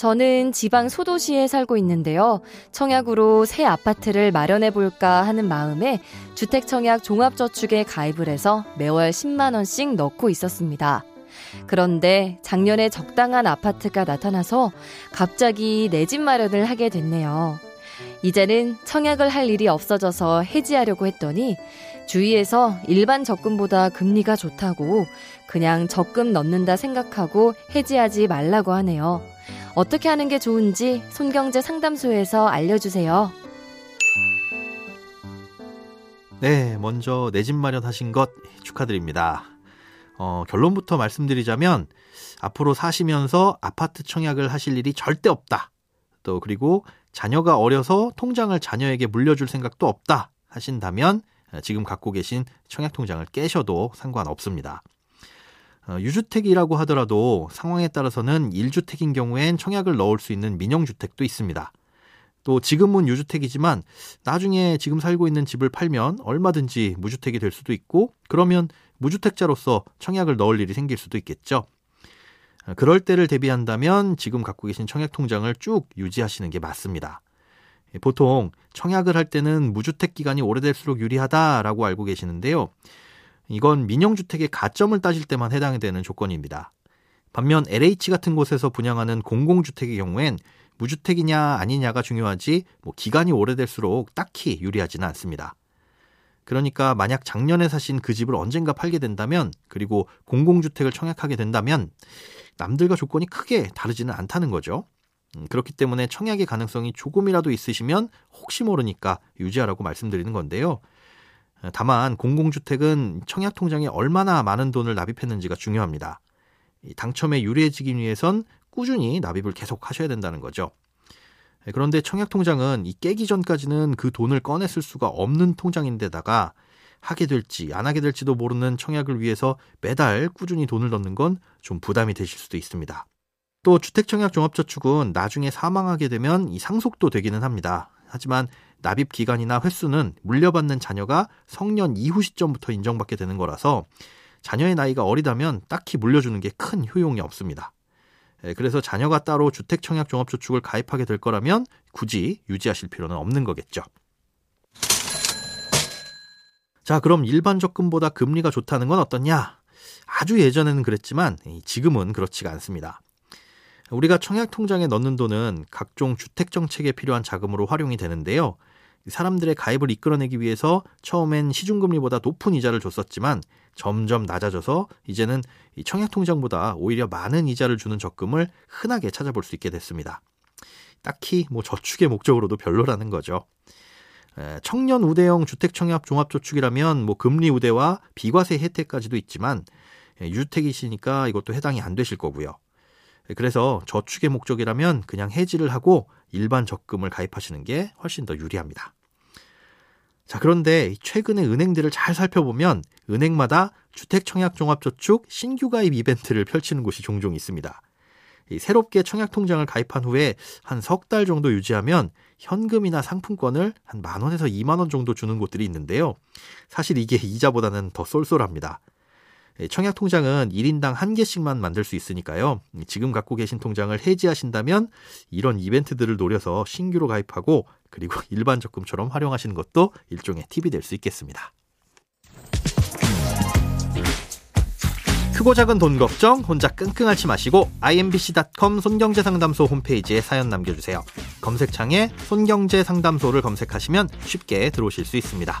저는 지방 소도시에 살고 있는데요. 청약으로 새 아파트를 마련해 볼까 하는 마음에 주택청약 종합저축에 가입을 해서 매월 10만원씩 넣고 있었습니다. 그런데 작년에 적당한 아파트가 나타나서 갑자기 내 집 마련을 하게 됐네요. 이제는 청약을 할 일이 없어져서 해지하려고 했더니 주위에서 일반 적금보다 금리가 좋다고 그냥 적금 넣는다 생각하고 해지하지 말라고 하네요. 어떻게 하는 게 좋은지 손경제 상담소에서 알려주세요. 네, 먼저 내 집 마련하신 것 축하드립니다. 어, 결론부터 말씀드리자면 앞으로 사시면서 아파트 청약을 하실 일이 절대 없다. 또 그리고 자녀가 어려서 통장을 자녀에게 물려줄 생각도 없다 하신다면 지금 갖고 계신 청약 통장을 깨셔도 상관없습니다. 어, 유주택이라고 하더라도 상황에 따라서는 1주택인 경우엔 청약을 넣을 수 있는 민영주택도 있습니다. 또 지금은 유주택이지만 나중에 지금 살고 있는 집을 팔면 얼마든지 무주택이 될 수도 있고 그러면 무주택자로서 청약을 넣을 일이 생길 수도 있겠죠. 어, 그럴 때를 대비한다면 지금 갖고 계신 청약 통장을 쭉 유지하시는 게 맞습니다. 예, 보통 청약을 할 때는 무주택 기간이 오래될수록 유리하다라고 알고 계시는데요. 이건 민영주택의 가점을 따질 때만 해당이 되는 조건입니다. 반면 LH 같은 곳에서 분양하는 공공주택의 경우엔 무주택이냐 아니냐가 중요하지 뭐 기간이 오래될수록 딱히 유리하지는 않습니다. 그러니까 만약 작년에 사신 그 집을 언젠가 팔게 된다면 그리고 공공주택을 청약하게 된다면 남들과 조건이 크게 다르지는 않다는 거죠. 음, 그렇기 때문에 청약의 가능성이 조금이라도 있으시면 혹시 모르니까 유지하라고 말씀드리는 건데요. 다만 공공주택은 청약통장에 얼마나 많은 돈을 납입했는지가 중요합니다. 당첨에 유리해지기 위해선 꾸준히 납입을 계속 하셔야 된다는 거죠. 그런데 청약통장은 이 깨기 전까지는 그 돈을 쓸 수가 없는 통장인데다가 하게 될지 안 하게 될지도 모르는 청약을 위해서 매달 꾸준히 돈을 넣는 건 좀 부담이 되실 수도 있습니다. 또 주택청약 종합저축은 나중에 사망하게 되면 이 상속도 되기는 합니다. 하지만 납입 기간이나 횟수는 물려받는 자녀가 성년 이후 시점부터 인정받게 되는 거라서 자녀의 나이가 어리다면 딱히 물려주는 게 큰 효용이 없습니다. 예, 그래서 자녀가 따로 주택청약 종합저축을 가입하게 될 거라면 굳이 유지하실 필요는 없는 거겠죠. 자, 그럼 일반 적금보다 금리가 좋다는 건 어떻냐? 아주 예전에는 그랬지만 지금은 그렇지가 않습니다. 우리가 청약 통장에 넣는 돈은 각종 주택 정책에 필요한 자금으로 활용이 되는데요. 사람들의 가입을 이끌어내기 위해서 처음엔 시중금리보다 높은 이자를 줬었지만 점점 낮아져서 이제는 청약 통장보다 오히려 많은 이자를 주는 적금을 흔하게 찾아볼 수 있게 됐습니다. 딱히 뭐 저축의 목적으로도 별로라는 거죠. 청년 우대형 주택 청약 종합저축이라면 뭐 금리 우대와 비과세 혜택까지도 있지만 유주택이시니까 이것도 해당이 안 되실 거고요. 그래서 저축의 목적이라면 그냥 해지를 하고 일반 적금을 가입하시는 게 훨씬 더 유리합니다. 자, 그런데 최근에 은행들을 잘 살펴보면 은행마다 주택청약종합저축 신규 가입 이벤트를 펼치는 곳이 종종 있습니다. 새롭게 청약통장을 가입한 후에 한 석 달 정도 유지하면 현금이나 상품권을 한 만 원에서 2만 원 정도 주는 곳들이 있는데요. 사실 이게 이자보다는 더 쏠쏠합니다. 예, 청약 통장은 1인당 한 개씩만 만들 수 있으니까요. 지금 갖고 계신 통장을 해지하신다면 이런 이벤트들을 노려서 신규로 가입하고 그리고 일반 적금처럼 활용하시는 것도 일종의 팁이 될 수 있겠습니다. 크고 작은 돈 걱정 혼자 끙끙 앓지 마시고 imbc.com 손경제 상담소 홈페이지에 사연 남겨주세요. 검색창에 손경제 상담소를 검색하시면 쉽게 들어오실 수 있습니다.